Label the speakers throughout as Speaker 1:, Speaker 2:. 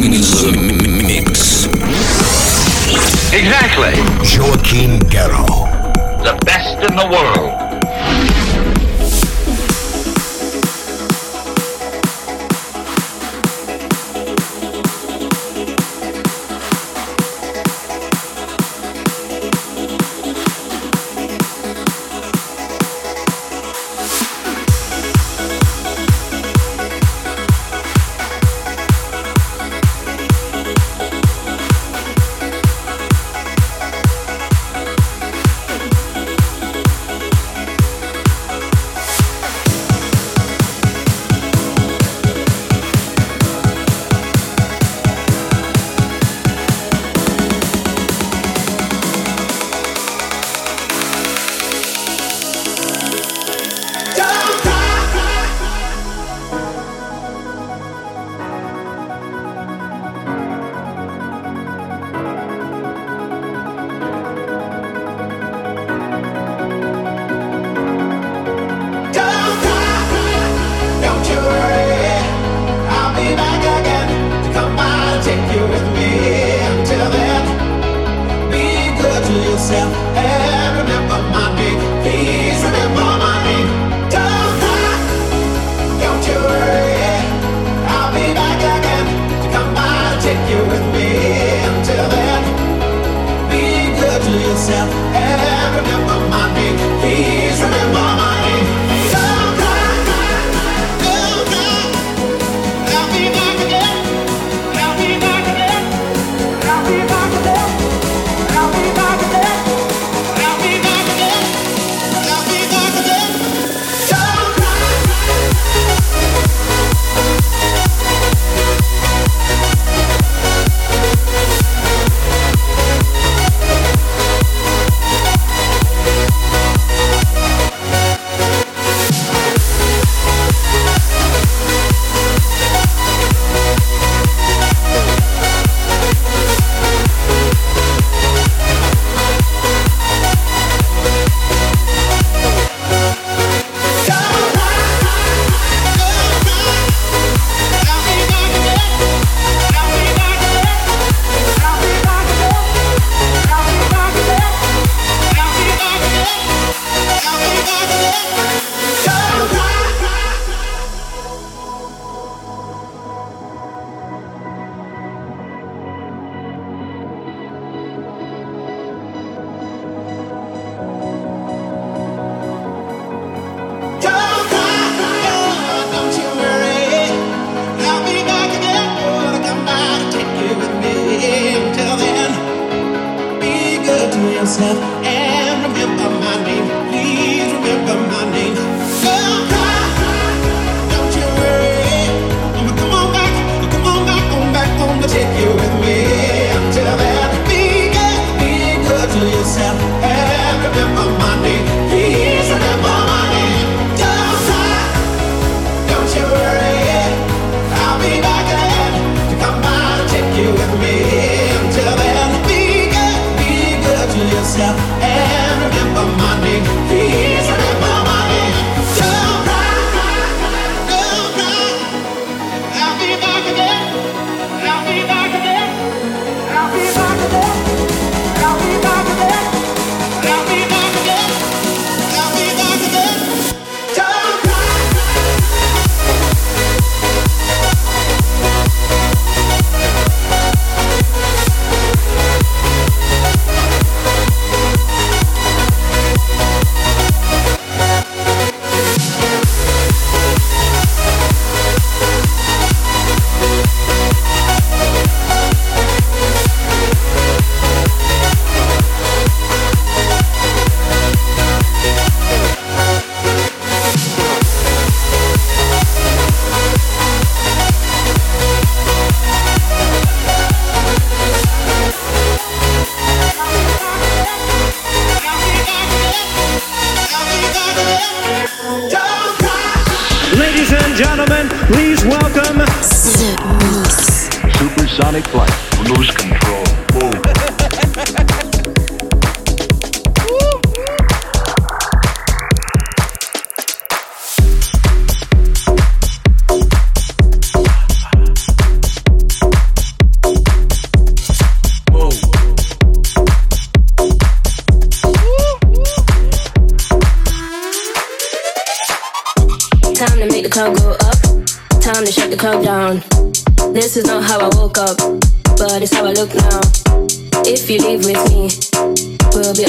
Speaker 1: the mix.
Speaker 2: Exactly.
Speaker 1: Joaquin Guerrero.
Speaker 2: The best in the world.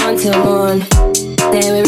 Speaker 3: until morn. Then we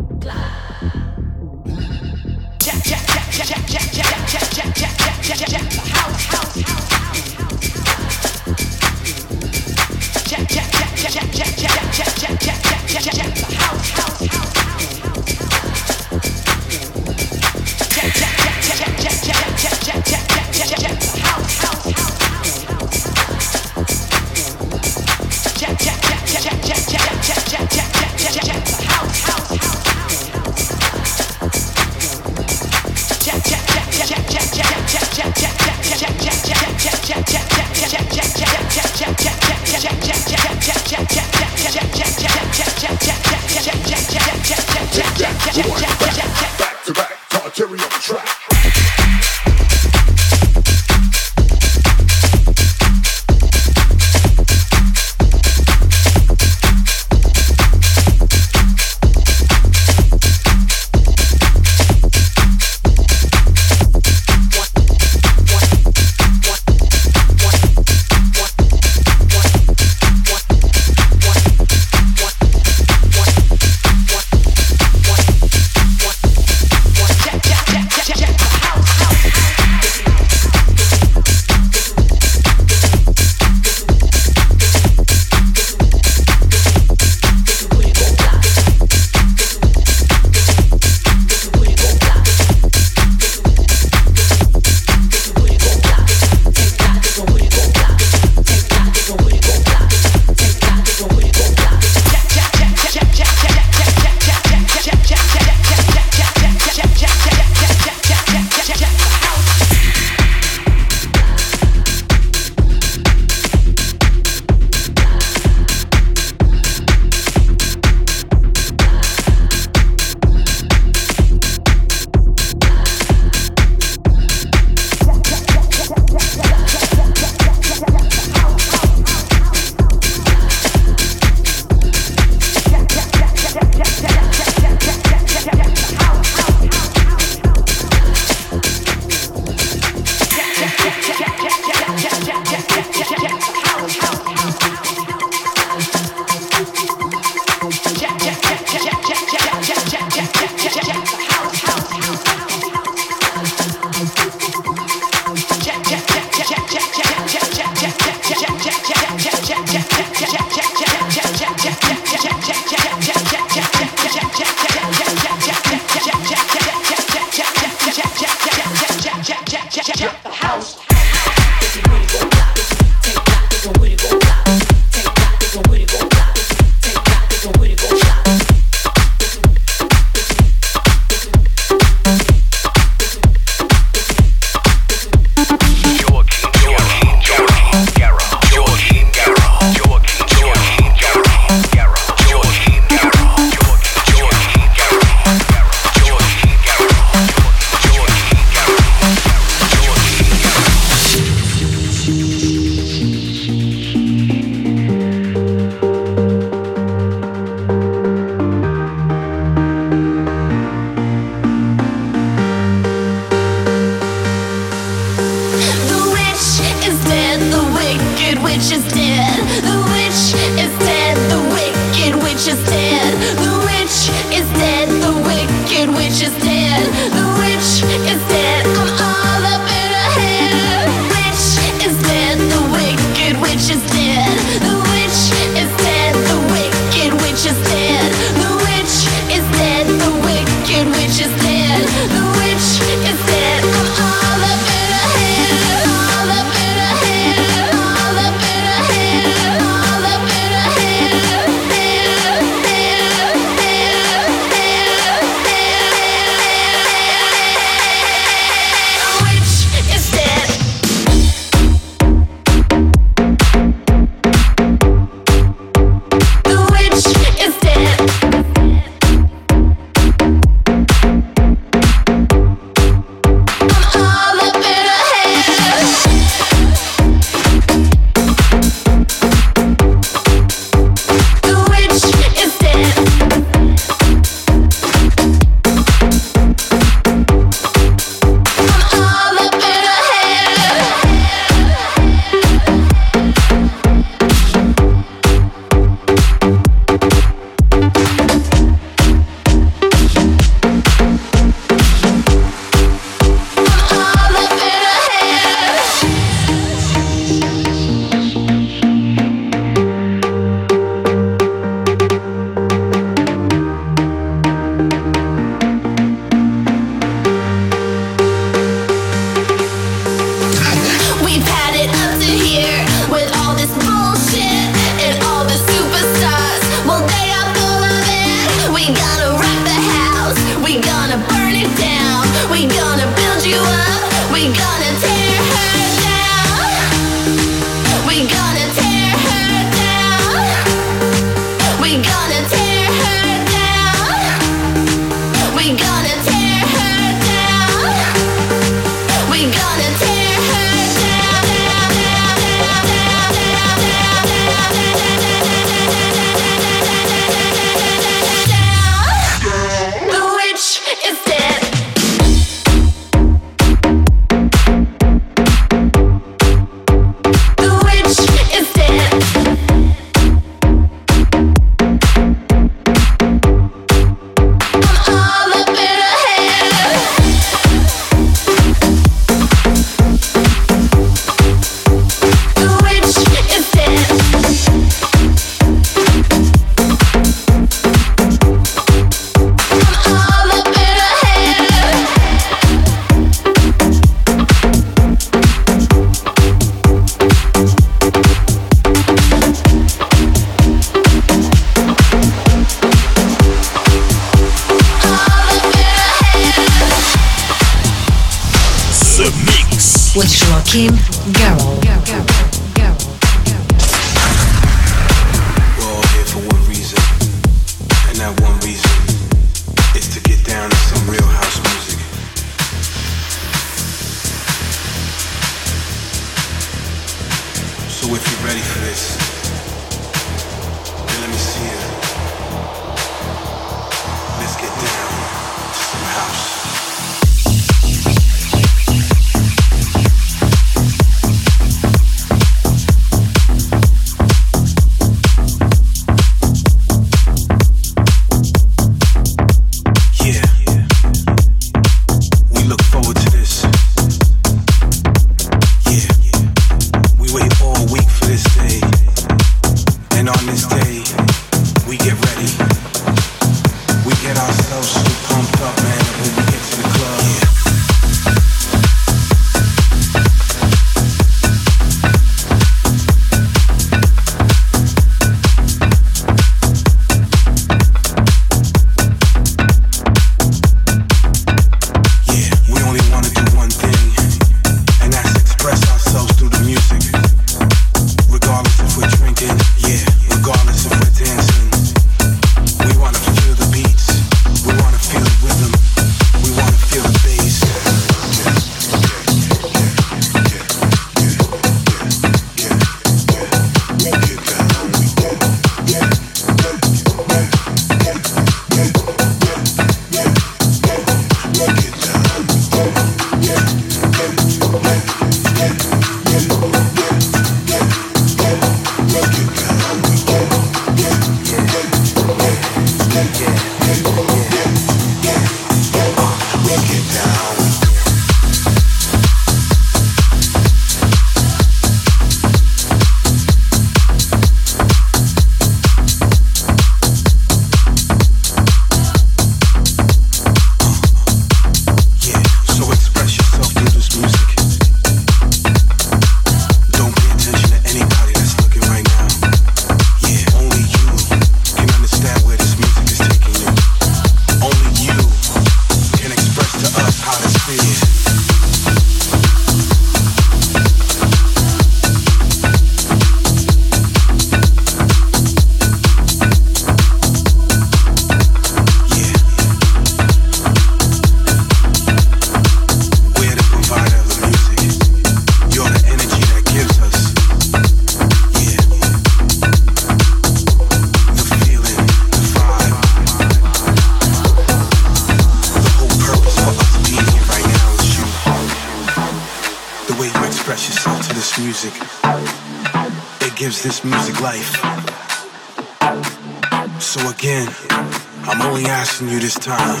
Speaker 4: you this time.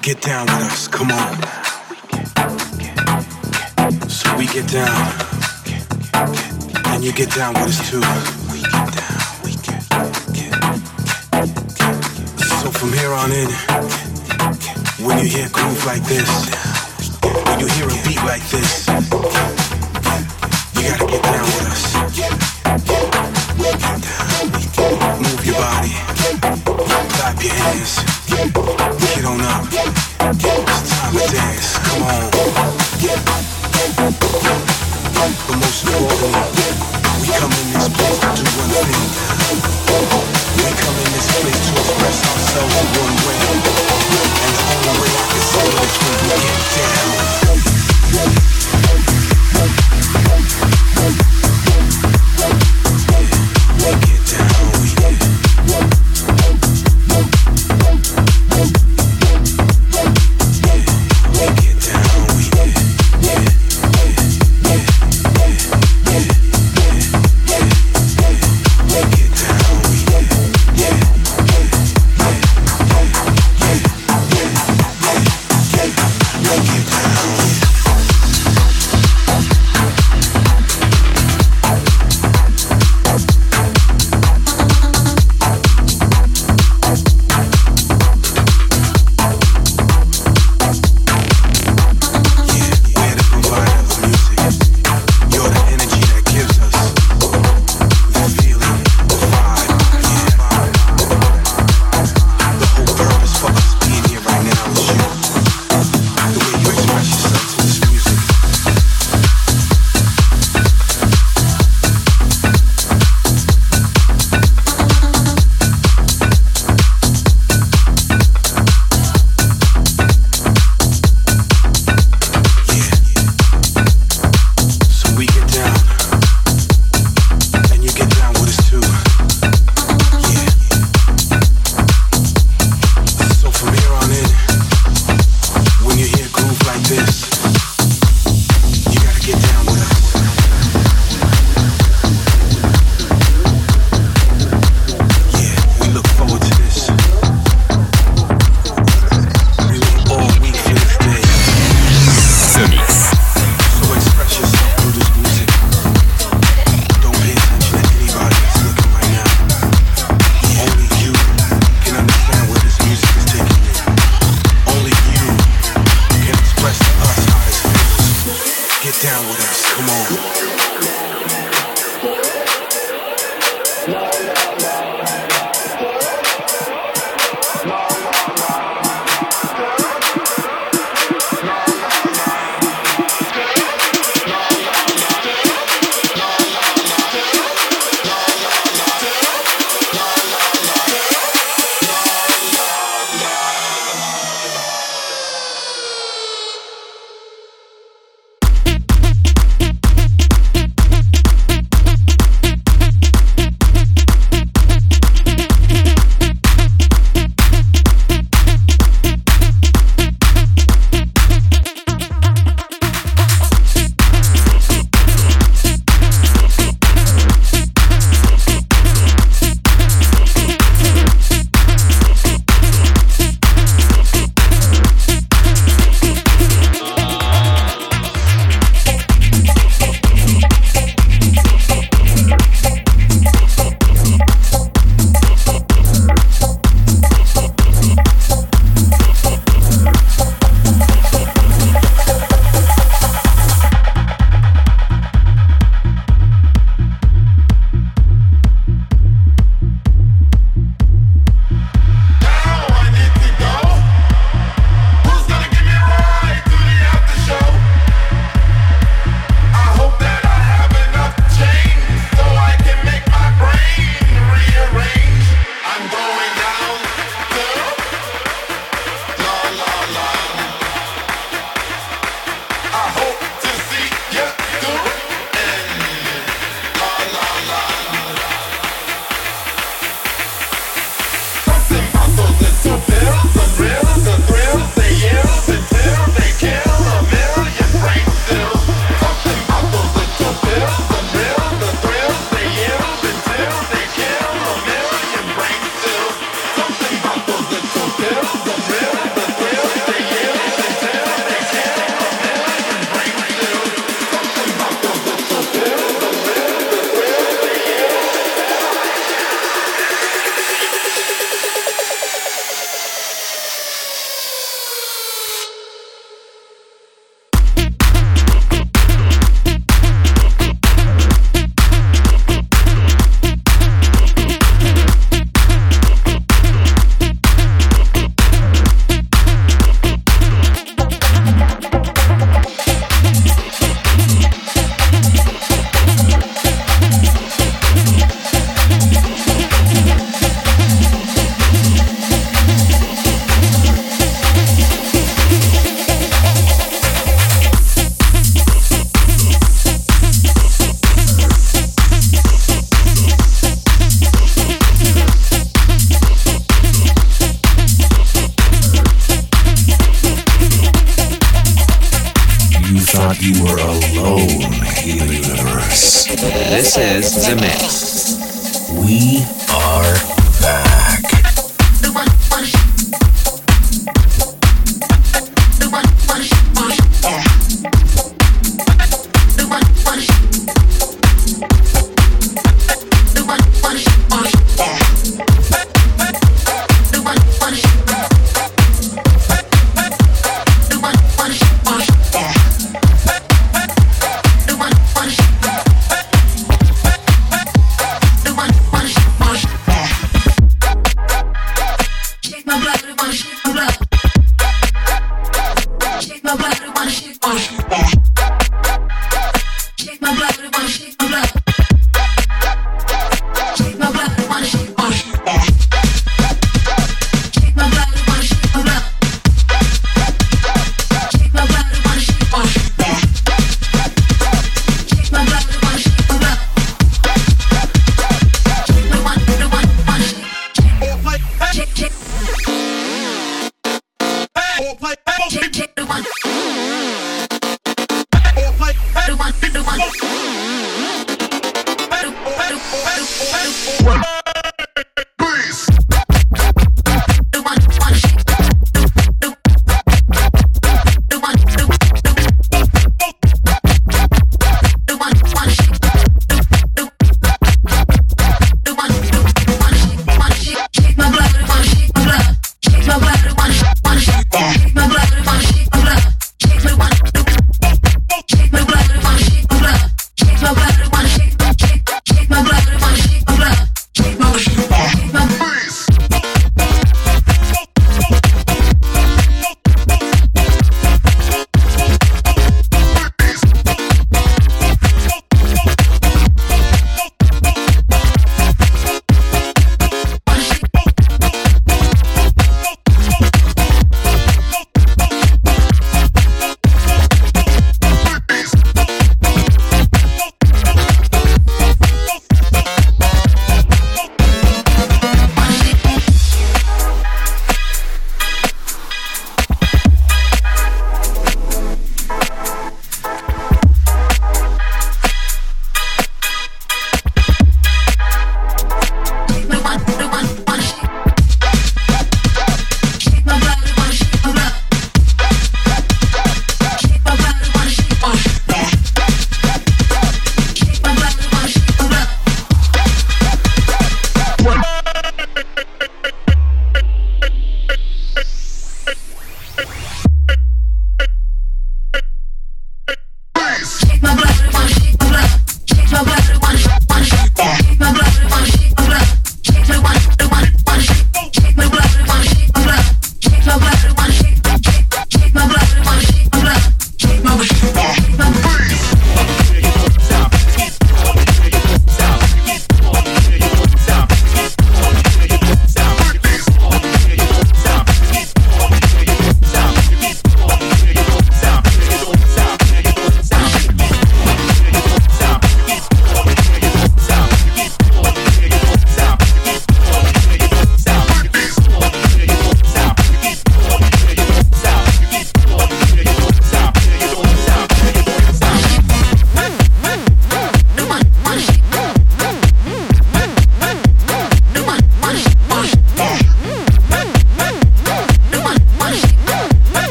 Speaker 4: Get down with us, come on. So we get down. And you get down with us too. So from here on in, when you hear groove like this,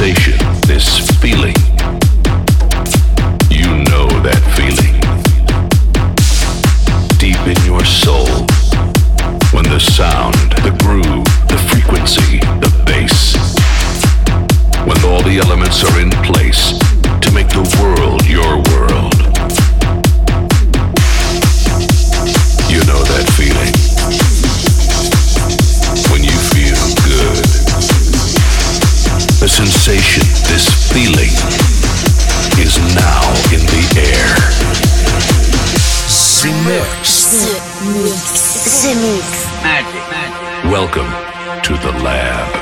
Speaker 4: sensation, this feeling. You know that feeling. Deep in your soul, when
Speaker 5: the sound, the
Speaker 1: groove, the
Speaker 6: frequency, the bass, when all the elements are in place to make the world your world. Lab.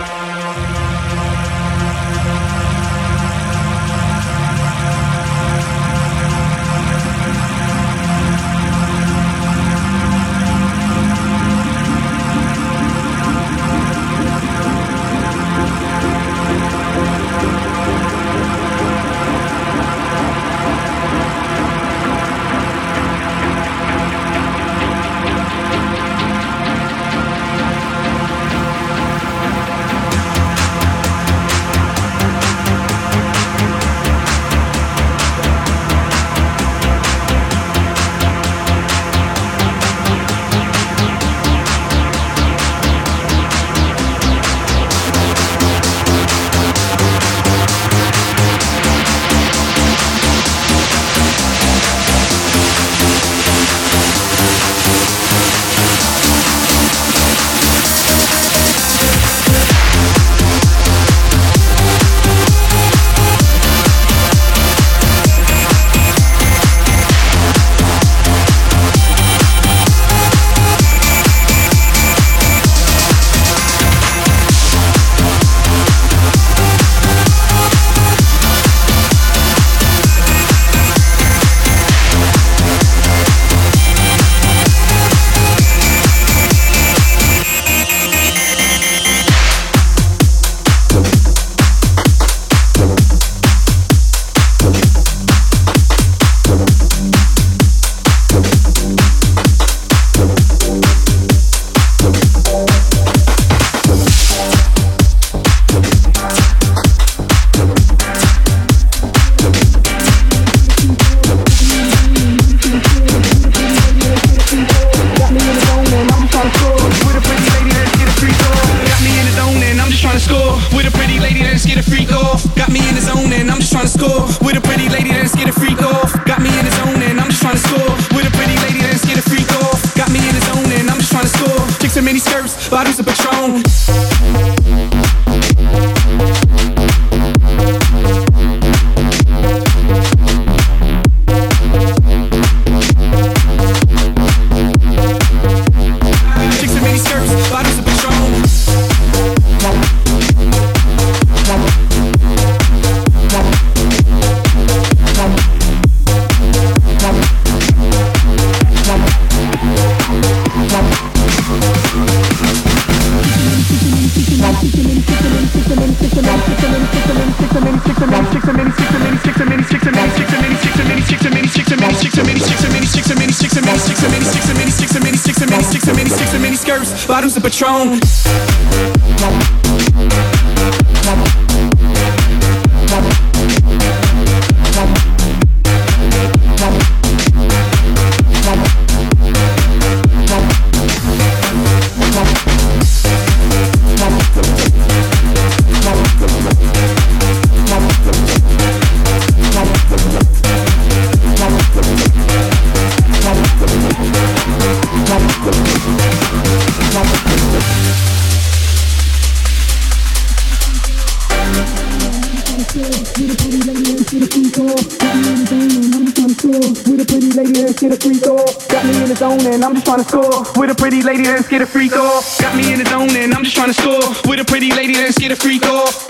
Speaker 6: Get a free call. Got me in the zone and I'm just trying to score. With a pretty lady, let's get a free call.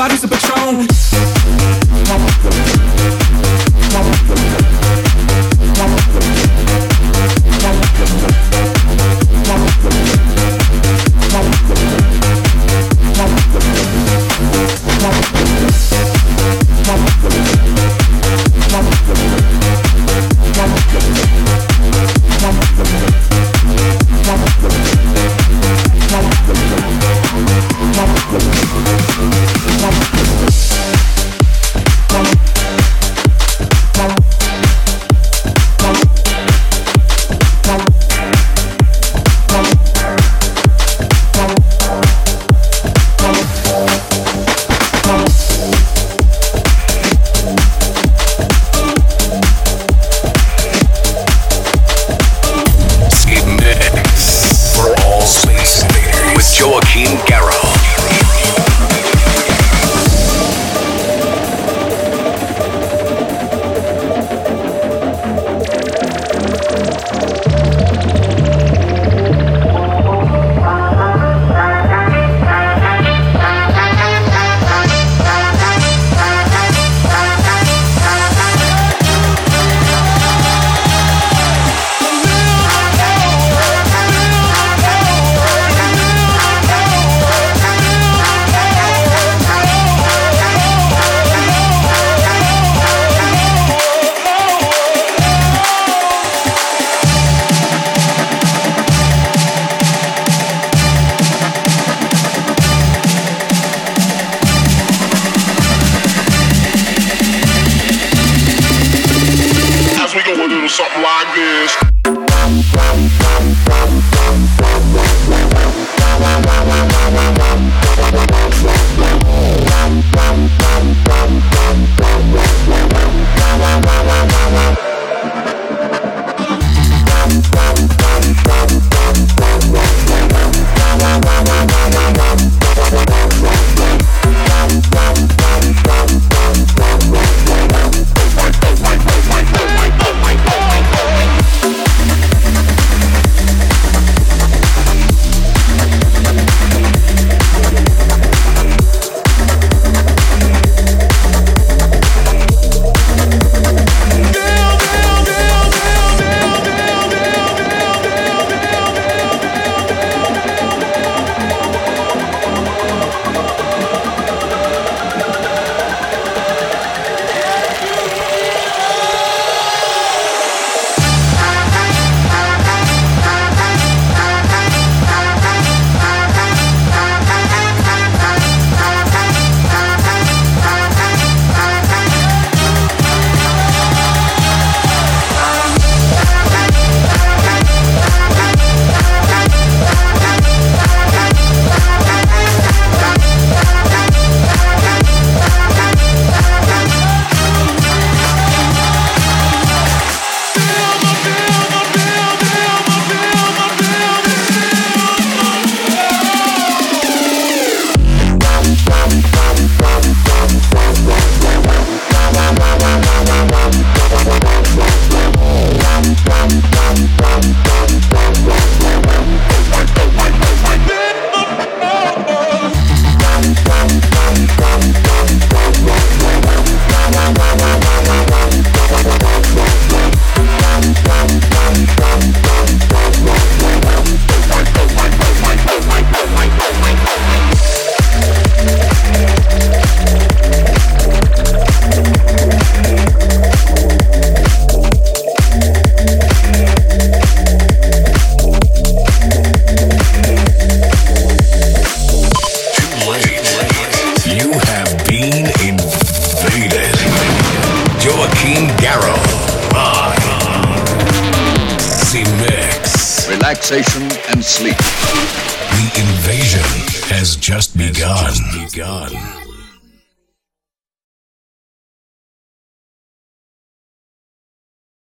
Speaker 6: Skirts, bottles